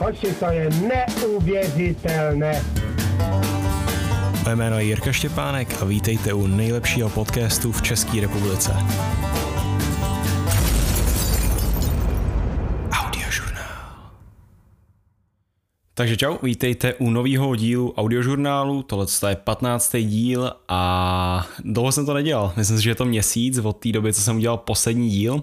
Hoši, to je neuvěřitelné. Moje jméno je Jirka Štěpánek a vítejte u nejlepšího podcastu v České republice. Audiožurnál. Takže čau, vítejte u nového dílu audiožurnálu, tohle je 15. díl a dlouho jsem to nedělal, myslím si, že je to měsíc od té doby, co jsem udělal poslední díl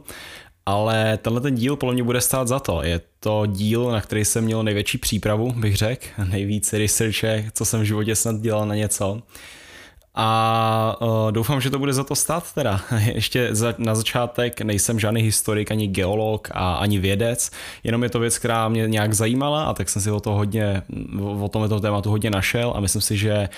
ale tenhle ten díl podle mě bude stát za to. Je to díl, na který jsem měl největší přípravu, bych řekl, nejvíce researche, co jsem v životě snad dělal na něco. A uh, doufám, že to bude za to stát teda. Ještě za, na začátek nejsem žádný historik, ani geolog a ani vědec, jenom je to věc, která mě nějak zajímala a tak jsem si o, to hodně, o tomto tématu hodně našel a myslím si, že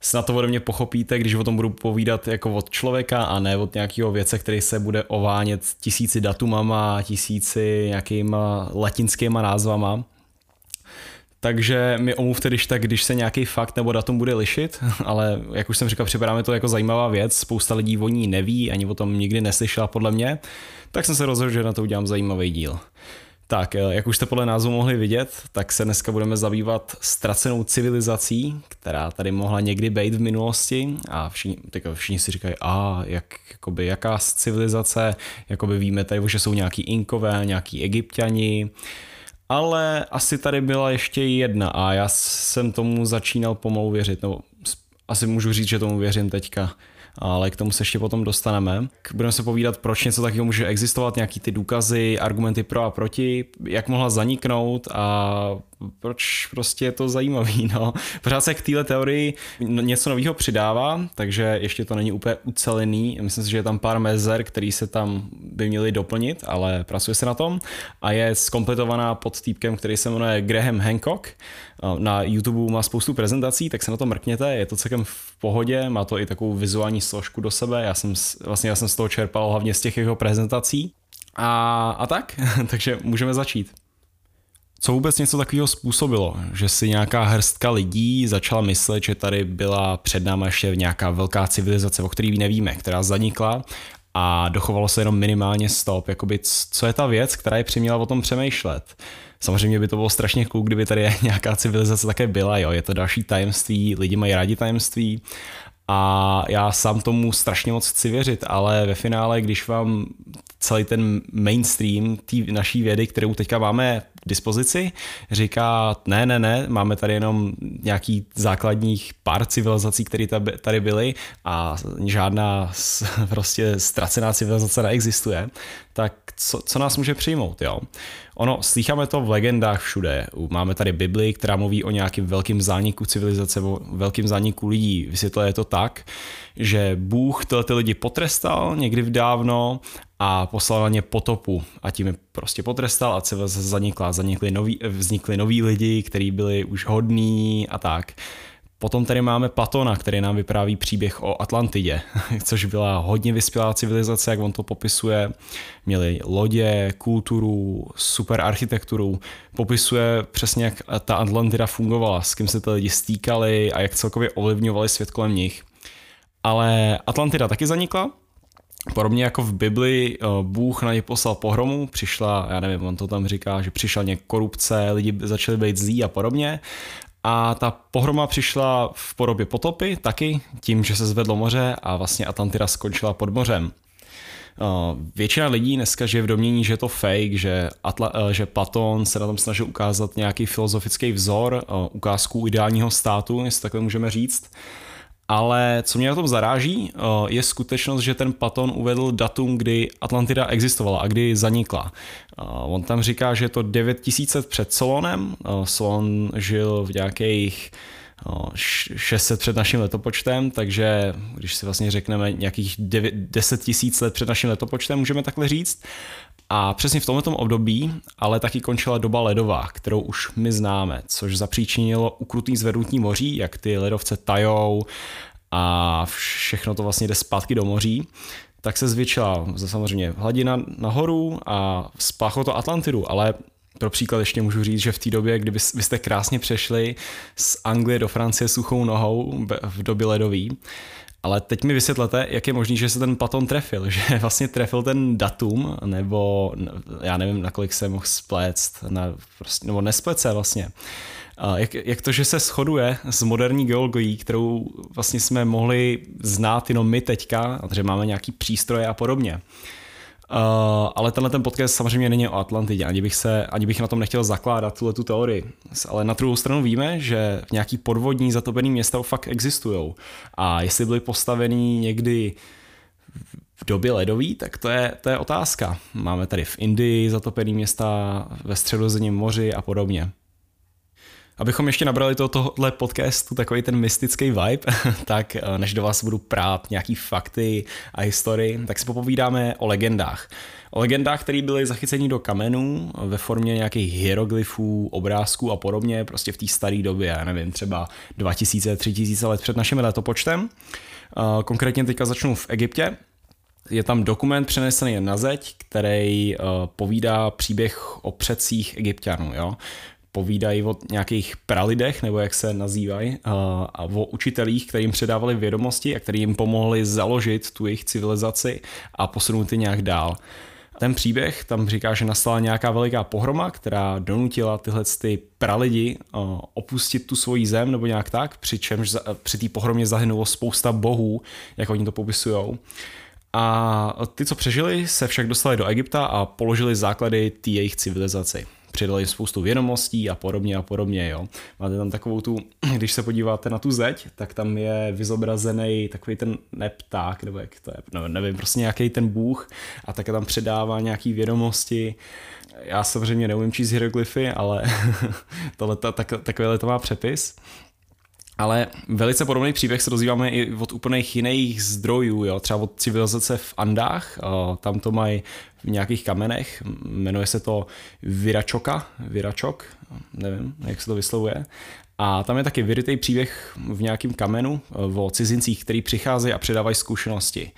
snad to ode mě pochopíte, když o tom budu povídat jako od člověka a ne od nějakého věce, který se bude ovánět tisíci datumama, tisíci nějakýma latinskýma názvama. Takže mi omluvte, když tak, když se nějaký fakt nebo datum bude lišit, ale jak už jsem říkal, připadá mi to jako zajímavá věc, spousta lidí o ní neví, ani o tom nikdy neslyšela podle mě, tak jsem se rozhodl, že na to udělám zajímavý díl. Tak, eh, jak už jste podle názvu mohli vidět, tak se dneska budeme zabývat ztracenou civilizací, která tady mohla někdy být v minulosti. A všichni, teďka všichni si říkají, a jak, jakoby, jaká civilizace, jakoby víme tady, že jsou nějaký inkové, nějaký egyptiani, ale asi tady byla ještě jedna a já jsem tomu začínal pomalu věřit, nebo asi můžu říct, že tomu věřím teďka ale k tomu se ještě potom dostaneme. Budeme se povídat, proč něco takového může existovat, nějaký ty důkazy, argumenty pro a proti, jak mohla zaniknout a proč prostě je to zajímavý, no. Pořád se k téhle teorii něco nového přidává, takže ještě to není úplně ucelený. Myslím si, že je tam pár mezer, který se tam by měly doplnit, ale pracuje se na tom a je skompletovaná pod týpkem, který se jmenuje Graham Hancock. Na YouTube má spoustu prezentací, tak se na to mrkněte, je to celkem v pohodě, má to i takovou vizuální složku do sebe, já jsem, vlastně já jsem z toho čerpal hlavně z těch jeho prezentací. A, a tak, takže můžeme začít. Co vůbec něco takového způsobilo, že si nějaká hrstka lidí začala myslet, že tady byla před náma ještě nějaká velká civilizace, o které nevíme, která zanikla a dochovalo se jenom minimálně stop, jakoby co je ta věc, která je přiměla o tom přemýšlet. Samozřejmě by to bylo strašně cool, kdyby tady nějaká civilizace také byla, jo, je to další tajemství, lidi mají rádi tajemství a já sám tomu strašně moc chci věřit, ale ve finále, když vám celý ten mainstream té naší vědy, kterou teďka máme k dispozici, říká, ne, ne, ne, máme tady jenom nějaký základních pár civilizací, které tady byly a žádná prostě ztracená civilizace neexistuje, tak co, co nás může přijmout, jo? Ono, slycháme to v legendách všude. Máme tady Bibli, která mluví o nějakým velkým zániku civilizace, o velkým zániku lidí. Vysvětluje to tak, že Bůh tyhle ty lidi potrestal někdy v dávno a poslal na ně potopu a tím je prostě potrestal a civilizace zanikla. Zanikly nový, vznikly noví lidi, kteří byli už hodní a tak. Potom tady máme Platona, který nám vypráví příběh o Atlantidě, což byla hodně vyspělá civilizace, jak on to popisuje. Měli lodě, kulturu, super architekturu. Popisuje přesně, jak ta Atlantida fungovala, s kým se ty lidi stýkali a jak celkově ovlivňovali svět kolem nich. Ale Atlantida taky zanikla, Podobně jako v Bibli eh, Bůh na ně poslal pohromu, přišla, já nevím, on to tam říká, že přišla nějak korupce, lidi začali být zlí a podobně. A ta pohroma přišla v podobě potopy taky, tím, že se zvedlo moře a vlastně Atlantida skončila pod mořem. Eh, většina lidí dneska žije v domění, že je to fake, že, Atla, eh, že Platon se na tom snažil ukázat nějaký filozofický vzor, ukázku ideálního státu, jestli takhle můžeme říct. Ale co mě na tom zaráží, eh, je skutečnost, že ten Platon uvedl datum, kdy Atlantida existovala a kdy zanikla. Eh, on tam říká, že je to 9000 před Solonem. Eh, Solon žil v nějakých 600 před naším letopočtem, takže když si vlastně řekneme nějakých 9, 10 tisíc let před naším letopočtem, můžeme takhle říct. A přesně v tomto období ale taky končila doba ledová, kterou už my známe, což zapříčinilo ukrutný zvednutí moří, jak ty ledovce tajou a všechno to vlastně jde zpátky do moří. Tak se zvětšila samozřejmě hladina nahoru a spáchlo to Atlantidu, ale pro příklad ještě můžu říct, že v té době, kdyby byste krásně přešli z Anglie do Francie suchou nohou v době ledový Ale teď mi vysvětlete, jak je možné, že se ten Platon trefil, že vlastně trefil ten datum, nebo já nevím, na kolik se mohl spléct, na, prostě, nebo nesplet se vlastně. Jak, jak to, že se shoduje s moderní geologií, kterou vlastně jsme mohli znát jenom my teďka, že máme nějaký přístroje a podobně. Uh, ale tenhle ten podcast samozřejmě není o Atlantidě, ani bych, se, ani bych na tom nechtěl zakládat tuhle tu teorii. Ale na druhou stranu víme, že nějaký podvodní zatopený města fakt existují. A jestli byly postavený někdy v době ledový, tak to je, to je otázka. Máme tady v Indii zatopený města, ve středozemním moři a podobně. Abychom ještě nabrali do tohohle podcastu takový ten mystický vibe, tak eh, než do vás budu prát nějaký fakty a historii, tak si popovídáme o legendách. O legendách, které byly zachyceny do kamenů ve formě nějakých hieroglyfů, obrázků a podobně, prostě v té staré době, já nevím, třeba 2000-3000 let před naším letopočtem. Eh, konkrétně teďka začnu v Egyptě, je tam dokument přenesený na zeď, který uh, povídá příběh o předcích egyptianů. Jo? Povídají o nějakých pralidech, nebo jak se nazývají, a o učitelích, kterým předávali vědomosti a kterým jim pomohli založit tu jejich civilizaci a posunout ji nějak dál. Ten příběh tam říká, že nastala nějaká veliká pohroma, která donutila tyhle ty pralidi opustit tu svoji zem nebo nějak tak, přičemž při té pohromě zahynulo spousta bohů, jak oni to popisují. A ty, co přežili, se však dostali do Egypta a položili základy té jejich civilizaci přidali spoustu vědomostí a podobně a podobně, jo. Máte tam takovou tu, když se podíváte na tu zeď, tak tam je vyzobrazený takový ten nepták, nebo jak to je, no, nevím, prostě nějaký ten bůh a také tam předává nějaký vědomosti. Já samozřejmě neumím číst hieroglyfy, ale tohle, tak, takovýhle to má přepis. Ale velice podobný příběh se dozvíváme i od úplných jiných zdrojů, jo? třeba od civilizace v Andách, tam to mají v nějakých kamenech, jmenuje se to Viračoka, Viračok, nevím, jak se to vyslovuje. A tam je taky vyrytý příběh v nějakém kamenu o cizincích, který přicházejí a předávají zkušenosti.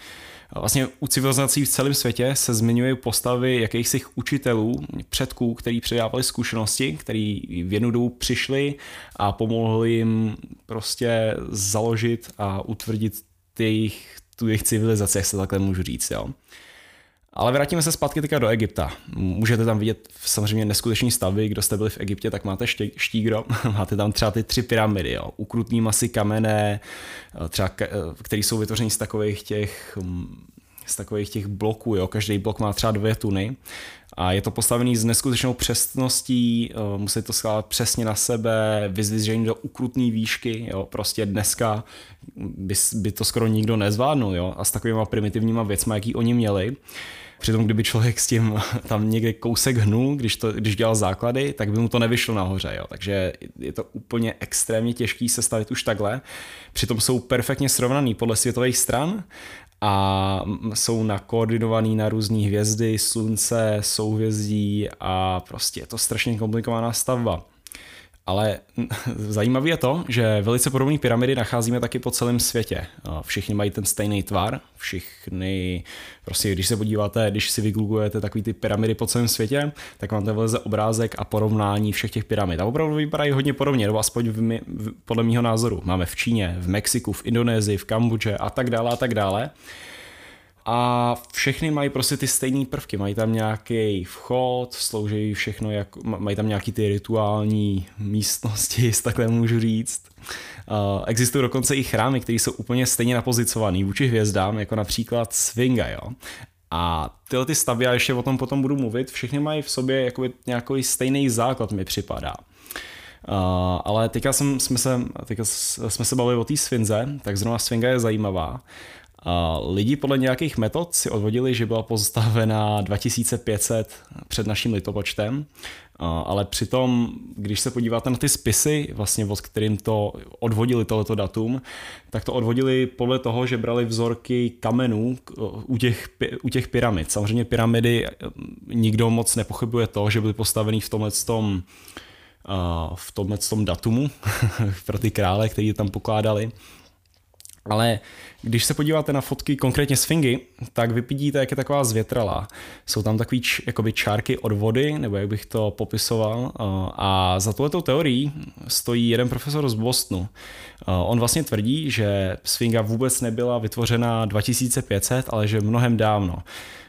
Vlastně u civilizací v celém světě se zmiňují postavy jakýchsi učitelů, předků, který předávali zkušenosti, který v jednu dobu přišli a pomohli jim prostě založit a utvrdit jejich, tu jejich civilizaci, jak se takhle můžu říct. Jo. Ale vrátíme se zpátky teďka do Egypta. Můžete tam vidět samozřejmě neskutečný stavy, kdo jste byli v Egyptě, tak máte štígro, máte tam třeba ty tři pyramidy, jo. ukrutní masy kamenné, třeba, které jsou vytvořeny z takových těch mm, z takových těch bloků, jo. každý blok má třeba dvě tuny a je to postavený s neskutečnou přesností, eh, musí to skládat přesně na sebe, vyzdvižení do ukrutné výšky, jo. prostě dneska by, by to skoro nikdo nezvládnul jo. a s takovýma primitivníma věcmi, jaký oni měli. Přitom, kdyby člověk s tím tam někde kousek hnul, když, to, když dělal základy, tak by mu to nevyšlo nahoře. Jo. Takže je to úplně extrémně těžký sestavit už takhle. Přitom jsou perfektně srovnaný podle světových stran a jsou nakoordinovaný na různé hvězdy, slunce, souhvězdí a prostě je to strašně komplikovaná stavba. Ale zajímavé je to, že velice podobné pyramidy nacházíme taky po celém světě. Všichni mají ten stejný tvar, všichni, prostě když se podíváte, když si vygooglujete takový ty pyramidy po celém světě, tak vám to vyleze obrázek a porovnání všech těch pyramid. A opravdu vypadají hodně podobně, nebo aspoň v, v, podle mého názoru. Máme v Číně, v Mexiku, v Indonésii, v Kambodži a tak dále a tak dále a všechny mají prostě ty stejné prvky. Mají tam nějaký vchod, slouží všechno, jak, mají tam nějaký ty rituální místnosti, jestli takhle můžu říct. Uh, existují dokonce i chrámy, které jsou úplně stejně napozicované vůči hvězdám, jako například Svinga, jo. A tyhle ty stavy, já ještě o tom potom budu mluvit, všechny mají v sobě jakoby nějaký stejný základ, mi připadá. Uh, ale teďka, jsem, jsme, se, teďka jsme se bavili o té svinze, tak zrovna svinga je zajímavá. A lidi podle nějakých metod si odvodili, že byla postavena 2500 před naším litopočtem, ale přitom, když se podíváte na ty spisy, vlastně od kterým to odvodili tohleto datum, tak to odvodili podle toho, že brali vzorky kamenů u těch, u těch pyramid. Samozřejmě pyramidy nikdo moc nepochybuje to, že byly postaveny v tomhle tom, v tomhle tom datumu pro ty krále, který tam pokládali Ale když se podíváte na fotky konkrétně z Fingy, tak vypídíte, jak je taková zvětralá. Jsou tam takové č, jakoby čárky od vody, nebo jak bych to popisoval. A za tuhletou teorií stojí jeden profesor z Bostonu. On vlastně tvrdí, že Sfinga vůbec nebyla vytvořena 2500, ale že mnohem dávno.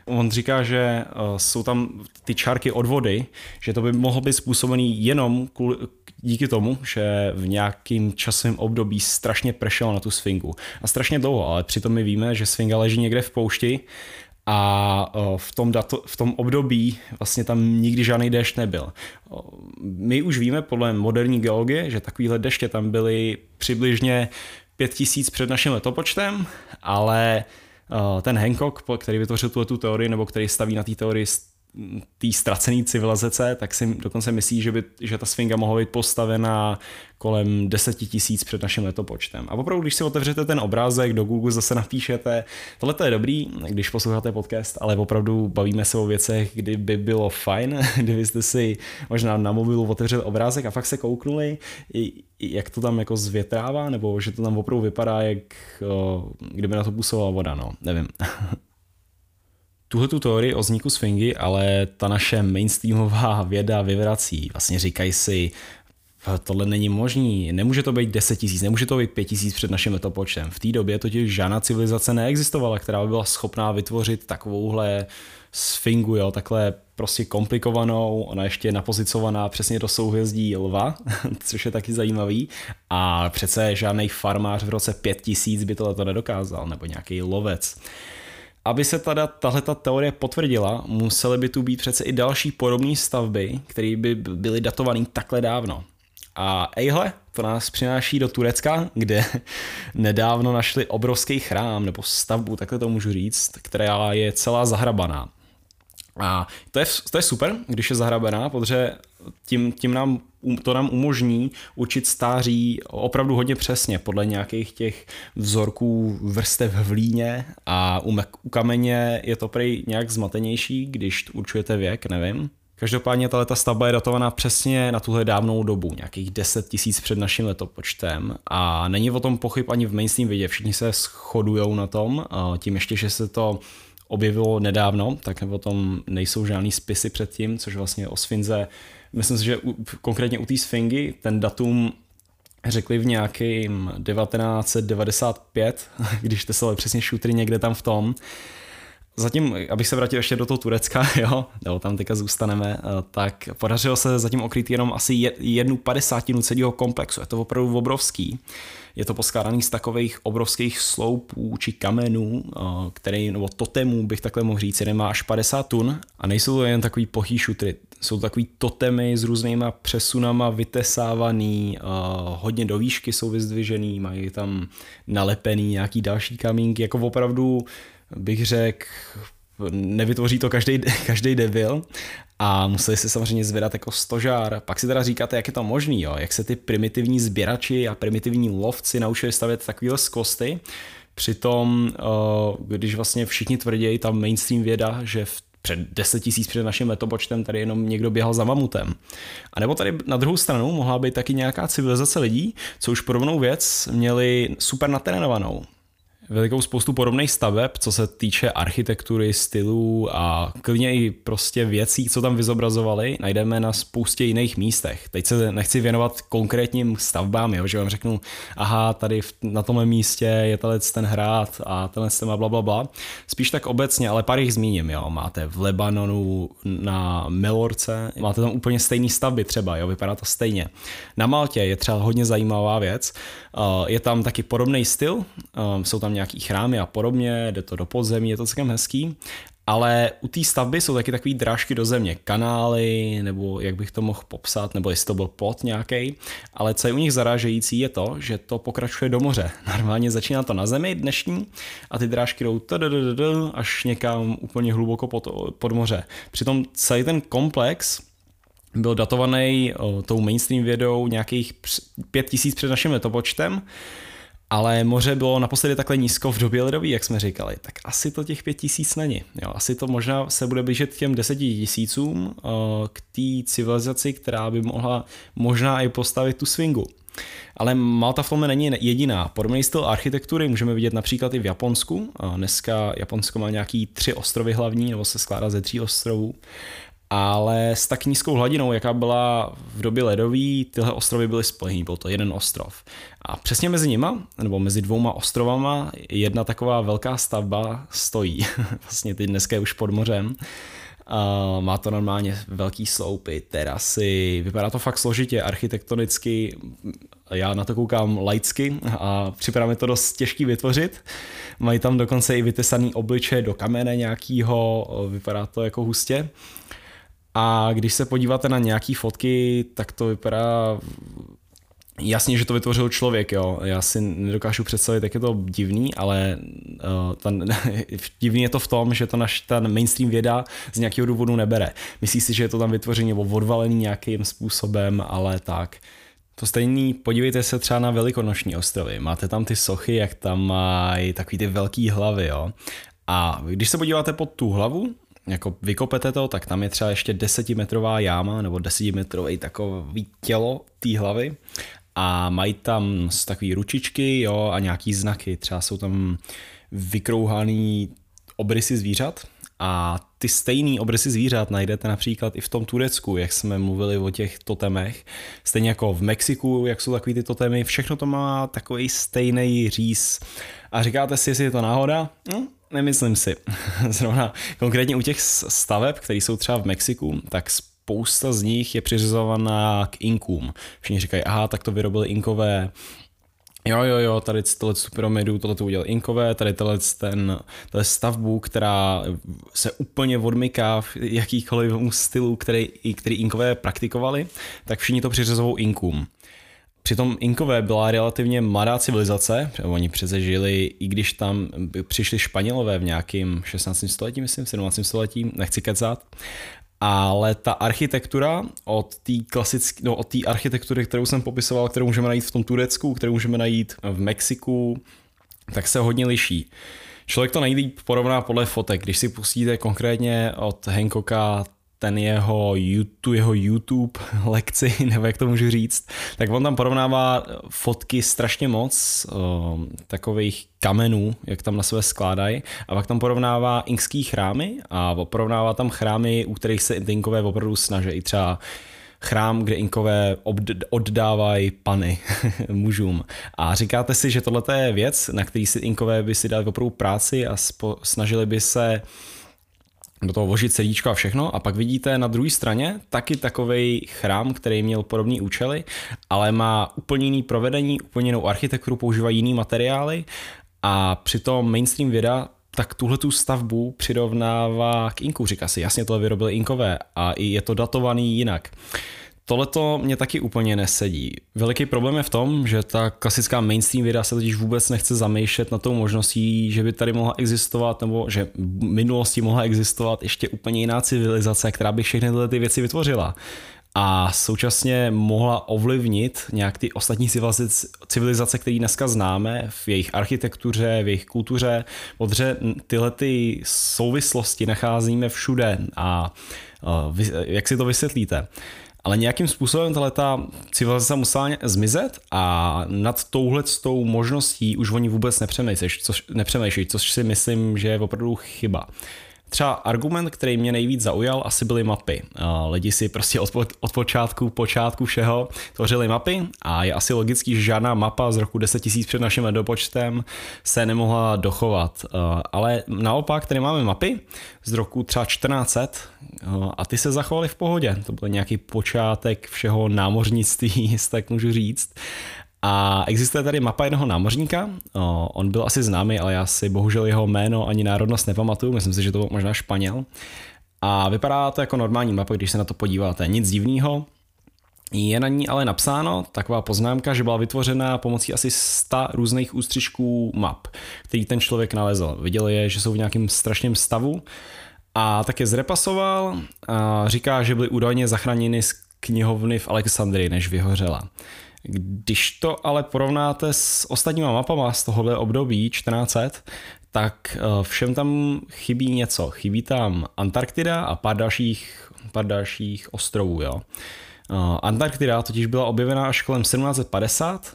On říká, že jsou tam ty čárky od vody, že to by mohlo být způsobený jenom kvůli, díky tomu, že v nějakým časovém období strašně pršelo na tu sfingu. A strašně dlouho, ale přitom my víme, že sfinga leží někde v poušti a v tom, dato, v tom období vlastně tam nikdy žádný déšť nebyl. My už víme podle moderní geologie, že takovýhle deště tam byly přibližně 5000 před naším letopočtem, ale ten Hancock, který vytvořil tu teorii, nebo který staví na té teorii té ztracené civilizace, tak si dokonce myslí, že, by, že ta sfinga mohla být postavena kolem 10 tisíc před naším letopočtem. A opravdu, když si otevřete ten obrázek, do Google zase napíšete, tohle je dobrý, když posloucháte podcast, ale opravdu bavíme se o věcech, kdy by bylo fajn, kdybyste si možná na mobilu otevřeli obrázek a fakt se kouknuli, jak to tam jako zvětrává, nebo že to tam opravdu vypadá, jak kdyby na to působila voda, no, nevím. tuhle tu teorii o vzniku swingy, ale ta naše mainstreamová věda vyvrací. Vlastně říkají si, tohle není možný, nemůže to být 10 tisíc, nemůže to být 5 tisíc před naším letopočtem. V té době totiž žádná civilizace neexistovala, která by byla schopná vytvořit takovouhle sfingu, jo, takhle prostě komplikovanou, ona ještě je napozicovaná přesně do souhvězdí lva, což je taky zajímavý a přece žádný farmář v roce 5000 by tohle to nedokázal, nebo nějaký lovec. Aby se tada tahleta teorie potvrdila, musely by tu být přece i další podobné stavby, které by byly datované takhle dávno. A ejhle, to nás přináší do Turecka, kde nedávno našli obrovský chrám, nebo stavbu, takhle to můžu říct, která je celá zahrabaná. A to je, to je super, když je zahrabená, protože tím, tím nám, to nám umožní učit stáří opravdu hodně přesně podle nějakých těch vzorků vrstev v líně a u, u kameně je to prej nějak zmatenější, když určujete věk, nevím. Každopádně tato stavba je datovaná přesně na tuhle dávnou dobu, nějakých 10 tisíc před naším letopočtem a není o tom pochyb ani v mainstream vidě, všichni se shodujou na tom, tím ještě, že se to objevilo nedávno, tak o tom nejsou žádný spisy předtím, což vlastně o Sfinze, myslím si, že u, konkrétně u té Sfingy ten datum řekli v nějakým 1995, když jste se přesně šutry někde tam v tom, Zatím, abych se vrátil ještě do toho Turecka, jo, nebo tam teďka zůstaneme, eh, tak podařilo se zatím okryt jenom asi jednu padesátinu celého komplexu. Je to opravdu obrovský. Je to poskládaný z takových obrovských sloupů či kamenů, eh, který, nebo totemů bych takhle mohl říct, jeden má až 50 tun a nejsou to jen takový plochý šutry. Jsou to takový totemy s různýma přesunama vytesávaný, eh, hodně do výšky jsou vyzdvižený, mají tam nalepený nějaký další kamínky, jako opravdu bych řekl, nevytvoří to každý, každý debil a museli si samozřejmě zvedat jako stožár. Pak si teda říkáte, jak je to možný, jo? jak se ty primitivní sběrači a primitivní lovci naučili stavět takovýhle skosty, Přitom, eh, když vlastně všichni tvrdí, ta mainstream věda, že v před 10 tisíc před naším letopočtem tady jenom někdo běhal za mamutem. A nebo tady na druhou stranu mohla být taky nějaká civilizace lidí, co už podobnou věc měli super natrénovanou velikou spoustu podobných staveb, co se týče architektury, stylů a klidně i prostě věcí, co tam vyzobrazovali, najdeme na spoustě jiných místech. Teď se nechci věnovat konkrétním stavbám, jo, že vám řeknu, aha, tady na tomhle místě je tenhle ten hrad a tenhle ten a bla, bla, bla. Spíš tak obecně, ale pár jich zmíním, jo. Máte v Lebanonu na Melorce, máte tam úplně stejné stavby třeba, jo, vypadá to stejně. Na Maltě je třeba hodně zajímavá věc, je tam taky podobný styl, jsou tam nějaký chrámy a podobně, jde to do podzemí, je to celkem hezký. Ale u té stavby jsou taky takové drážky do země, kanály, nebo jak bych to mohl popsat, nebo jestli to byl pot nějaký. Ale co je u nich zarážející, je to, že to pokračuje do moře. Normálně začíná to na zemi dnešní a ty drážky jdou až někam úplně hluboko pod, pod moře. Přitom celý ten komplex byl datovaný tou mainstream vědou nějakých pět tisíc před naším letopočtem ale moře bylo naposledy takhle nízko v době ledový, jak jsme říkali, tak asi to těch pět tisíc není. Jo, asi to možná se bude blížit těm deseti tisícům uh, k té civilizaci, která by mohla možná i postavit tu swingu. Ale Malta v tomhle není jediná. Podobný styl architektury můžeme vidět například i v Japonsku. Dneska Japonsko má nějaký tři ostrovy hlavní, nebo se skládá ze tří ostrovů ale s tak nízkou hladinou, jaká byla v době ledový, tyhle ostrovy byly spojený, byl to jeden ostrov. A přesně mezi nima, nebo mezi dvouma ostrovama, jedna taková velká stavba stojí. vlastně teď dneska je už pod mořem. Uh, má to normálně velký sloupy, terasy, vypadá to fakt složitě, architektonicky, já na to koukám laicky a připadá mi to dost těžký vytvořit. Mají tam dokonce i vytesaný obliče do kamene nějakýho, vypadá to jako hustě. A když se podíváte na nějaký fotky, tak to vypadá Jasně, že to vytvořil člověk, jo. Já si nedokážu představit, jak je to divný, ale uh, ten, divný je to v tom, že to naš ten mainstream věda z nějakého důvodu nebere. Myslí si, že je to tam vytvoření nebo odvalený nějakým způsobem, ale tak. To stejný, podívejte se třeba na velikonoční ostrovy. Máte tam ty sochy, jak tam mají takový ty velký hlavy, jo. A když se podíváte pod tu hlavu, jako vykopete to, tak tam je třeba ještě desetimetrová jáma nebo desetimetrový takový tělo té hlavy a mají tam takové ručičky jo, a nějaký znaky. Třeba jsou tam vykrouhaný obrysy zvířat a ty stejný obrysy zvířat najdete například i v tom Turecku, jak jsme mluvili o těch totemech. Stejně jako v Mexiku, jak jsou takový ty totemy, všechno to má takový stejný říz. A říkáte si, jestli je to náhoda? Hm, Nemyslím si. Zrovna konkrétně u těch staveb, které jsou třeba v Mexiku, tak spousta z nich je přiřizovaná k inkům. Všichni říkají, aha, tak to vyrobili inkové, Jo, jo, jo, tady tohle tu pyramidu, tohle to udělal Inkové, tady tohle ten, tohle stavbu, která se úplně odmyká v jakýkoliv stylu, který, který Inkové praktikovali, tak všichni to přiřizují Inkům. Přitom Inkové byla relativně mladá civilizace, oni přece žili, i když tam přišli Španělové v nějakém 16. století, myslím, 17. století, nechci kecat, ale ta architektura od té klasické, no, od té architektury, kterou jsem popisoval, kterou můžeme najít v tom Turecku, kterou můžeme najít v Mexiku, tak se hodně liší. Člověk to nejlíp porovná podle fotek. Když si pustíte konkrétně od Hancocka ten jeho, tu jeho YouTube lekci, nebo jak to můžu říct, tak on tam porovnává fotky strašně moc uh, takových kamenů, jak tam na sebe skládají a pak tam porovnává inkský chrámy a porovnává tam chrámy, u kterých se Inkové opravdu snaží. I třeba chrám, kde Inkové oddávají pany mužům. A říkáte si, že tohle je věc, na který si Inkové by si dali opravdu práci a snažili by se uh, do toho vložit sedíčko a všechno a pak vidíte na druhé straně taky takový chrám, který měl podobný účely, ale má úplně jiný provedení, úplně jinou architekturu, používá jiný materiály a přitom mainstream věda tak tuhle tu stavbu přirovnává k Inku. Říká si, jasně, tohle vyrobili Inkové a i je to datovaný jinak. Tohle to mě taky úplně nesedí. Veliký problém je v tom, že ta klasická mainstream věda se totiž vůbec nechce zamýšlet na tou možností, že by tady mohla existovat, nebo že v minulosti mohla existovat ještě úplně jiná civilizace, která by všechny tyhle ty věci vytvořila a současně mohla ovlivnit nějak ty ostatní civilizace, které dneska známe v jejich architektuře, v jejich kultuře, protože tyhle ty souvislosti nacházíme všude a jak si to vysvětlíte? Ale nějakým způsobem tahle ta civilizace musela zmizet a nad touhle tou možností už oni vůbec nepřemýšlejí, což, nepřemýšlejí, což si myslím, že je opravdu chyba. Třeba argument, který mě nejvíc zaujal, asi byly mapy. Lidi si prostě od, od počátku, počátku všeho tvořili mapy a je asi logický, že žádná mapa z roku 10 000 před naším dopočtem se nemohla dochovat. Ale naopak tady máme mapy z roku třeba 1400 a ty se zachovaly v pohodě. To byl nějaký počátek všeho námořnictví, jestli tak můžu říct. A existuje tady mapa jednoho námořníka, on byl asi známý, ale já si bohužel jeho jméno ani národnost nepamatuju, myslím si, že to byl možná Španěl. A vypadá to jako normální mapa, když se na to podíváte, nic divného. Je na ní ale napsáno taková poznámka, že byla vytvořena pomocí asi 100 různých ústřičků map, který ten člověk nalezl. Viděl je, že jsou v nějakém strašném stavu a tak je zrepasoval a říká, že byly údajně zachráněny z knihovny v Alexandrii, než vyhořela. Když to ale porovnáte s ostatníma mapama z tohohle období 1400, tak eh, všem tam chybí něco. Chybí tam Antarktida a pár dalších, pár dalších ostrovů. Jo. Antarktida totiž byla objevena až kolem 1750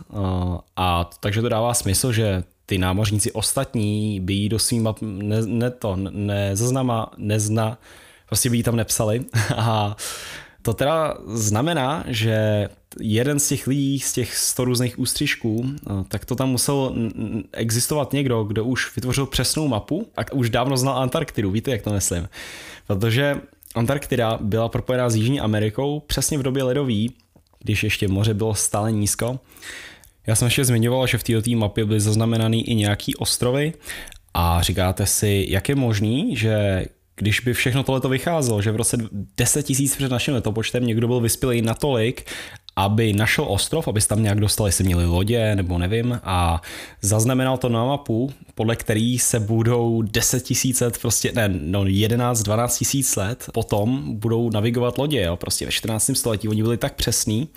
a takže to dává smysl, že ty námořníci ostatní by jí do svým map ne, ne to, nezaznama, nezna, prostě by jí tam nepsali a to teda znamená, že jeden z těch lidí, z těch 100 různých ústřižků, tak to tam musel existovat někdo, kdo už vytvořil přesnou mapu a už dávno znal Antarktidu, víte, jak to myslím. Protože Antarktida byla propojená s Jižní Amerikou přesně v době ledový, když ještě moře bylo stále nízko. Já jsem ještě zmiňoval, že v této mapě byly zaznamenány i nějaký ostrovy a říkáte si, jak je možný, že když by všechno tohleto vycházelo, že v roce 10 tisíc před naším letopočtem někdo byl vyspělý natolik, aby našel ostrov, aby se tam nějak dostali, jestli měli lodě nebo nevím a zaznamenal to na mapu, podle který se budou 10 tisíc let, prostě ne, no 11, 12 tisíc let potom budou navigovat lodě, jo, prostě ve 14. století, oni byli tak přesní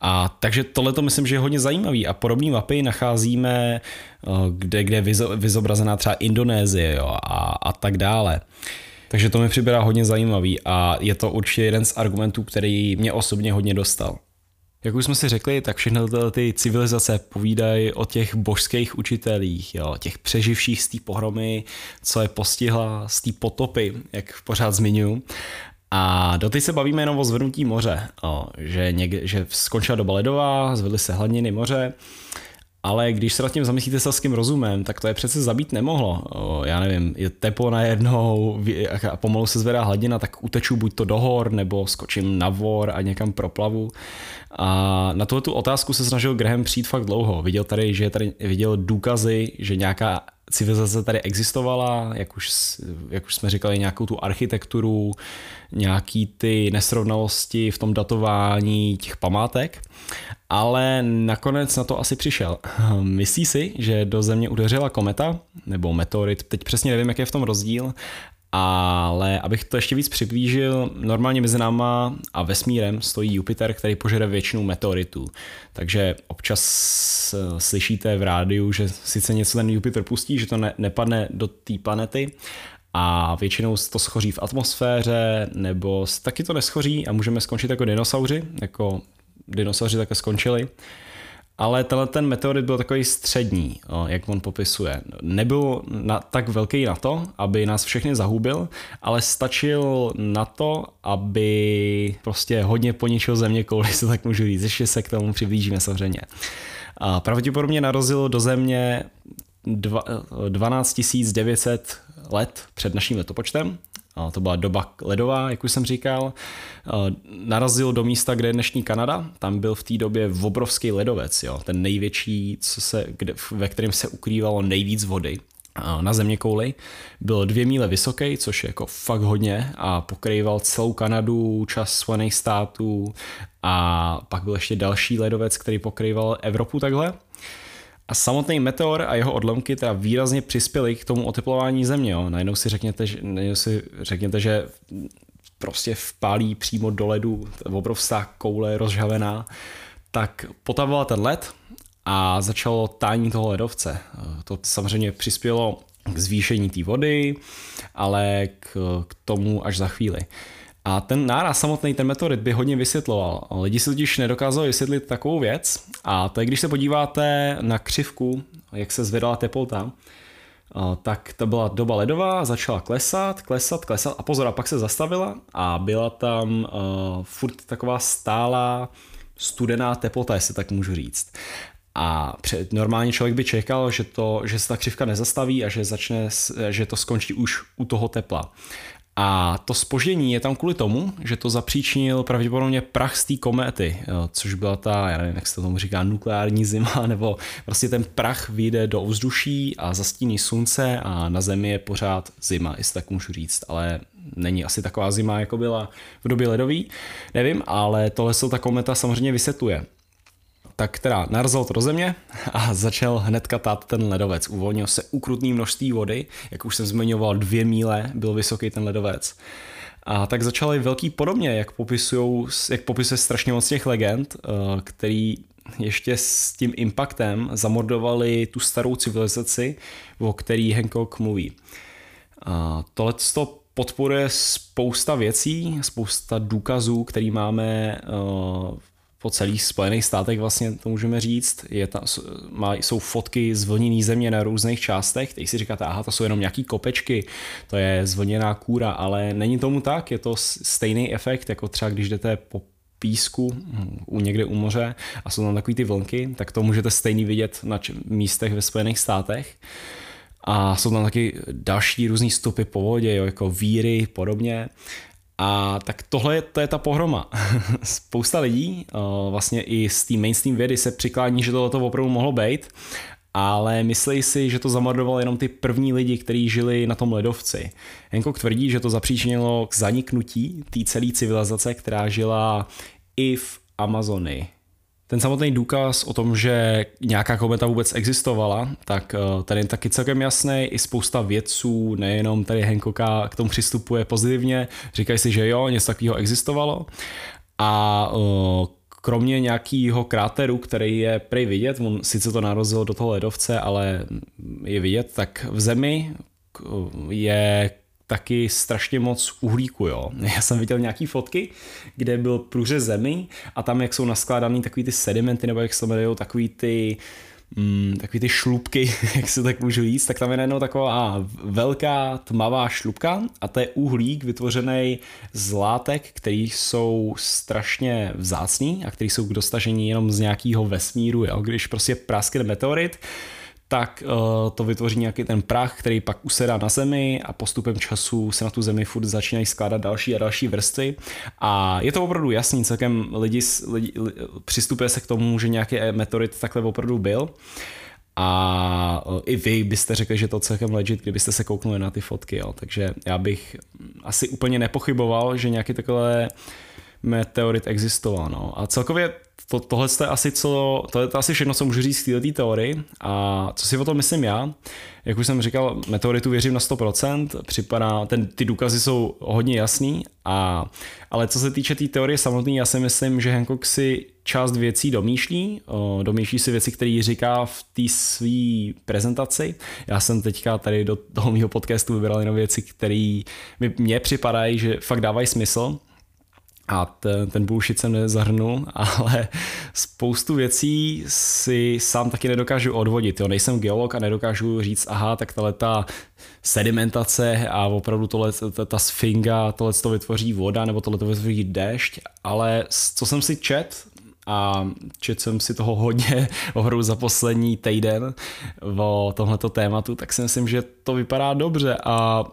a takže tohle to myslím, že je hodně zajímavý a podobné mapy nacházíme, eh, kde, kde je vyzobrazená třeba Indonésie jo, a, a tak dále. Takže to mi připadá hodně zajímavý a je to určitě jeden z argumentů, který mě osobně hodně dostal. Jak už jsme si řekli, tak všechny ty civilizace povídají o těch božských učitelích, jo, těch přeživších z té pohromy, co je postihla z té potopy, jak pořád zmiňuji. A doteď se bavíme jenom o zvrnutí moře, o, že, někde, že skončila doba ledová, zvedly se hladiny moře ale když se nad tím zamyslíte selským rozumem, tak to je přece zabít nemohlo. Já nevím, je teplo najednou a pomalu se zvedá hladina, tak uteču buď to do hor, nebo skočím na vor a někam proplavu. A na tuhle tu otázku se snažil Graham přijít fakt dlouho. Viděl tady, že tady viděl důkazy, že nějaká civilizace tady existovala, jak už, jak už jsme říkali, nějakou tu architekturu, nějaký ty nesrovnalosti v tom datování těch památek, ale nakonec na to asi přišel. Myslí si, že do Země udeřila kometa, nebo meteorit, teď přesně nevím, jaký je v tom rozdíl, ale abych to ještě víc přiblížil, normálně mezi náma a vesmírem stojí Jupiter, který požere většinu meteoritů. Takže občas eh, slyšíte v rádiu, že sice něco ten Jupiter pustí, že to ne, nepadne do té planety, a většinou to schoří v atmosféře, nebo taky to neschoří a můžeme skončit jako dinosauři, jako dinosauři také skončili. Ale tenhle ten meteorit byl takový střední, jak on popisuje. Nebyl na, tak velký na to, aby nás všechny zahubil, ale stačil na to, aby prostě hodně poničil země kouli, se tak můžu říct. Ještě se k tomu přiblížíme samozřejmě. A pravděpodobně narazil do země 12 900 let před naším letopočtem, to byla doba ledová, jak už jsem říkal. Narazil do místa, kde je dnešní Kanada. Tam byl v té době obrovský ledovec, jo, ten největší, co se, kde, ve kterém se ukrývalo nejvíc vody na země kouli. Byl dvě míle vysoký, což je jako fakt hodně a pokrýval celou Kanadu, čas Spojených států a pak byl ještě další ledovec, který pokrýval Evropu takhle. A samotný meteor a jeho odlomky teda výrazně přispěly k tomu oteplování země. Jo. Najednou si řekněte, že, si řekněte, že prostě vpálí přímo do ledu obrovská koule rozžhavená, tak potavoval ten led a začalo tání toho ledovce. To samozřejmě přispělo k zvýšení té vody, ale k, k tomu až za chvíli. A ten náraz samotný, ten meteorit by hodně vysvětloval. Lidi si totiž nedokázali vysvětlit takovou věc a to je, když se podíváte na křivku, jak se zvedala teplota, tak to byla doba ledová, začala klesat, klesat, klesat a pozor, a pak se zastavila a byla tam uh, furt taková stálá studená teplota, jestli tak můžu říct. A před, normálně člověk by čekal, že, to, že se ta křivka nezastaví a že, začne, že to skončí už u toho tepla. A to spoždění je tam kvůli tomu, že to zapříčinil pravděpodobně prach z té kométy, což byla ta, já nevím, jak se to tomu říká, nukleární zima, nebo prostě ten prach vyjde do ovzduší a zastíní slunce a na Zemi je pořád zima, jestli tak můžu říct, ale není asi taková zima, jako byla v době ledový, nevím, ale tohle se ta kometa samozřejmě vysvětluje tak teda narazil to do země a začal hned katát ten ledovec. Uvolnil se ukrutný množství vody, jak už jsem zmiňoval, dvě míle byl vysoký ten ledovec. A tak začaly velký podobně, jak, popisujou, jak popisuje strašně moc těch legend, eh, který ještě s tím impactem zamordovali tu starou civilizaci, o který Hancock mluví. A tohle podporuje spousta věcí, spousta důkazů, který máme uh, po celých Spojených státech vlastně to můžeme říct. Je ta, má, jsou fotky zvlněné země na různých částech, teď si říkáte, aha, to jsou jenom nějaký kopečky, to je zvlněná kůra, ale není tomu tak, je to stejný efekt, jako třeba když jdete po písku u někde u moře a jsou tam takový ty vlnky, tak to můžete stejný vidět na místech ve Spojených státech. A jsou tam taky další různé stopy po vodě, jo, jako víry, podobně. A tak tohle je, to je ta pohroma. Spousta lidí, vlastně i z té mainstream vědy se přiklání, že tohle to opravdu mohlo být, ale myslí si, že to zamordoval jenom ty první lidi, kteří žili na tom ledovci. Hancock tvrdí, že to zapříčinilo k zaniknutí té celé civilizace, která žila i v Amazonii. Ten samotný důkaz o tom, že nějaká kometa vůbec existovala, tak eh, tady je taky celkem jasný. I spousta vědců, nejenom tady Hancocka, k tomu přistupuje pozitivně. Říkají si, že jo, něco takového existovalo. A eh, kromě nějakého kráteru, který je prej vidět, on sice to narozil do toho ledovce, ale je vidět, tak v zemi je taky strašně moc uhlíku, jo. Já jsem viděl nějaký fotky, kde byl průřez zemi a tam, jak jsou naskládaný takový ty sedimenty, nebo jak se jmenují, takový ty mm, takový ty šlubky, jak se tak můžu jíst, tak tam je najednou taková velká tmavá šlubka a to je uhlík vytvořený z látek, který jsou strašně vzácný a který jsou k dostažení jenom z nějakého vesmíru, jo. když prostě praskne meteorit, tak uh, to vytvoří nějaký ten prach, který pak usedá na zemi a postupem času se na tu zemi furt začínají skládat další a další vrstvy. A je to opravdu jasný, celkem lidi, lidi, lidi přistupuje se k tomu, že nějaký meteorit takhle opravdu byl. A uh, i vy byste řekli, že to celkem legit, kdybyste se kouknuli na ty fotky. Jo. Takže já bych asi úplně nepochyboval, že nějaký takhle meteorit existoval. No. A celkově to, tohle je asi co, to je asi všechno, co můžu říct z této teorii. A co si o tom myslím já? Jak už jsem říkal, meteoritu věřím na 100%, připadá, ten, ty důkazy jsou hodně jasný, a, ale co se týče té tý teorie samotné, já si myslím, že Hancock si část věcí domýšlí, o, domýšlí si věci, které říká v té své prezentaci. Já jsem teďka tady do toho mého podcastu vybral jenom věci, které mi připadají, že fakt dávají smysl a ten, ten bullshit jsem nezahrnul, ale spoustu věcí si sám taky nedokážu odvodit. Jo. Nejsem geolog a nedokážu říct, aha, tak tahle ta sedimentace a opravdu tohle, ta, ta sfinga, tohle to vytvoří voda nebo tohle to vytvoří déšť, ale co jsem si čet, a čet jsem si toho hodně hru za poslední týden o tomhleto tématu, tak si myslím, že to vypadá dobře a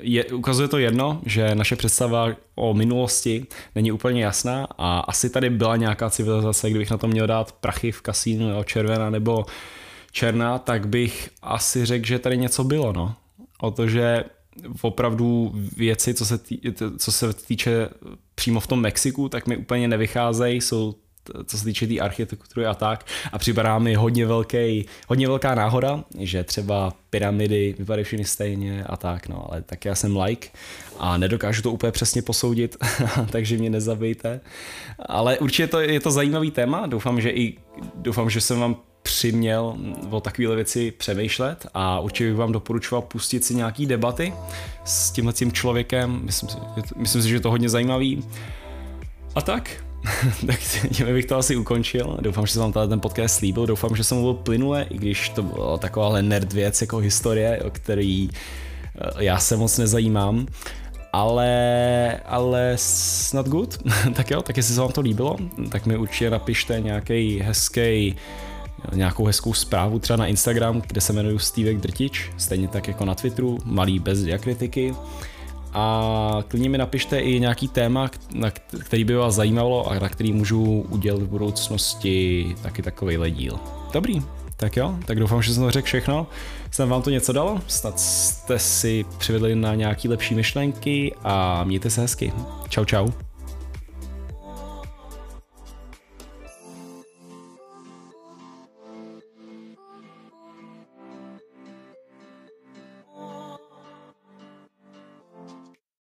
je, ukazuje to jedno, že naše představa o minulosti není úplně jasná a asi tady byla nějaká civilizace, kdybych na to měl dát prachy v kasínu, jo, červená nebo černá, tak bych asi řekl, že tady něco bylo, no. O to, že opravdu věci, co se, tý, co se týče přímo v tom Mexiku, tak mi úplně nevycházejí, jsou co se týče té tý architektury a tak. A připadá mi hodně, velký, hodně velká náhoda, že třeba pyramidy vypadají všechny stejně a tak, no, ale tak já jsem like a nedokážu to úplně přesně posoudit, takže mě nezabijte. Ale určitě to, je to zajímavý téma, doufám, že i doufám, že jsem vám přiměl o takovéhle věci přemýšlet a určitě bych vám doporučoval pustit si nějaký debaty s tímhle tím člověkem. Myslím si, myslím si, že je to hodně zajímavý. A tak, tak tím bych to asi ukončil. Doufám, že se vám ten podcast líbil. Doufám, že jsem mluvil plynule, i když to byla taková nerd věc jako historie, o který eh, já se moc nezajímám. Ale, ale snad good. tak jo, tak jestli se vám to líbilo, tak mi určitě napište nějaký hezký nějakou hezkou zprávu třeba na Instagram, kde se jmenuji Stevek Drtič, stejně tak jako na Twitteru, malý bez diakritiky a klidně mi napište i nějaký téma, na který by vás zajímalo a na který můžu udělat v budoucnosti taky takový díl. Dobrý, tak jo, tak doufám, že jsem to řekl všechno. Jsem vám to něco dal, snad jste si přivedli na nějaký lepší myšlenky a mějte se hezky. Čau čau.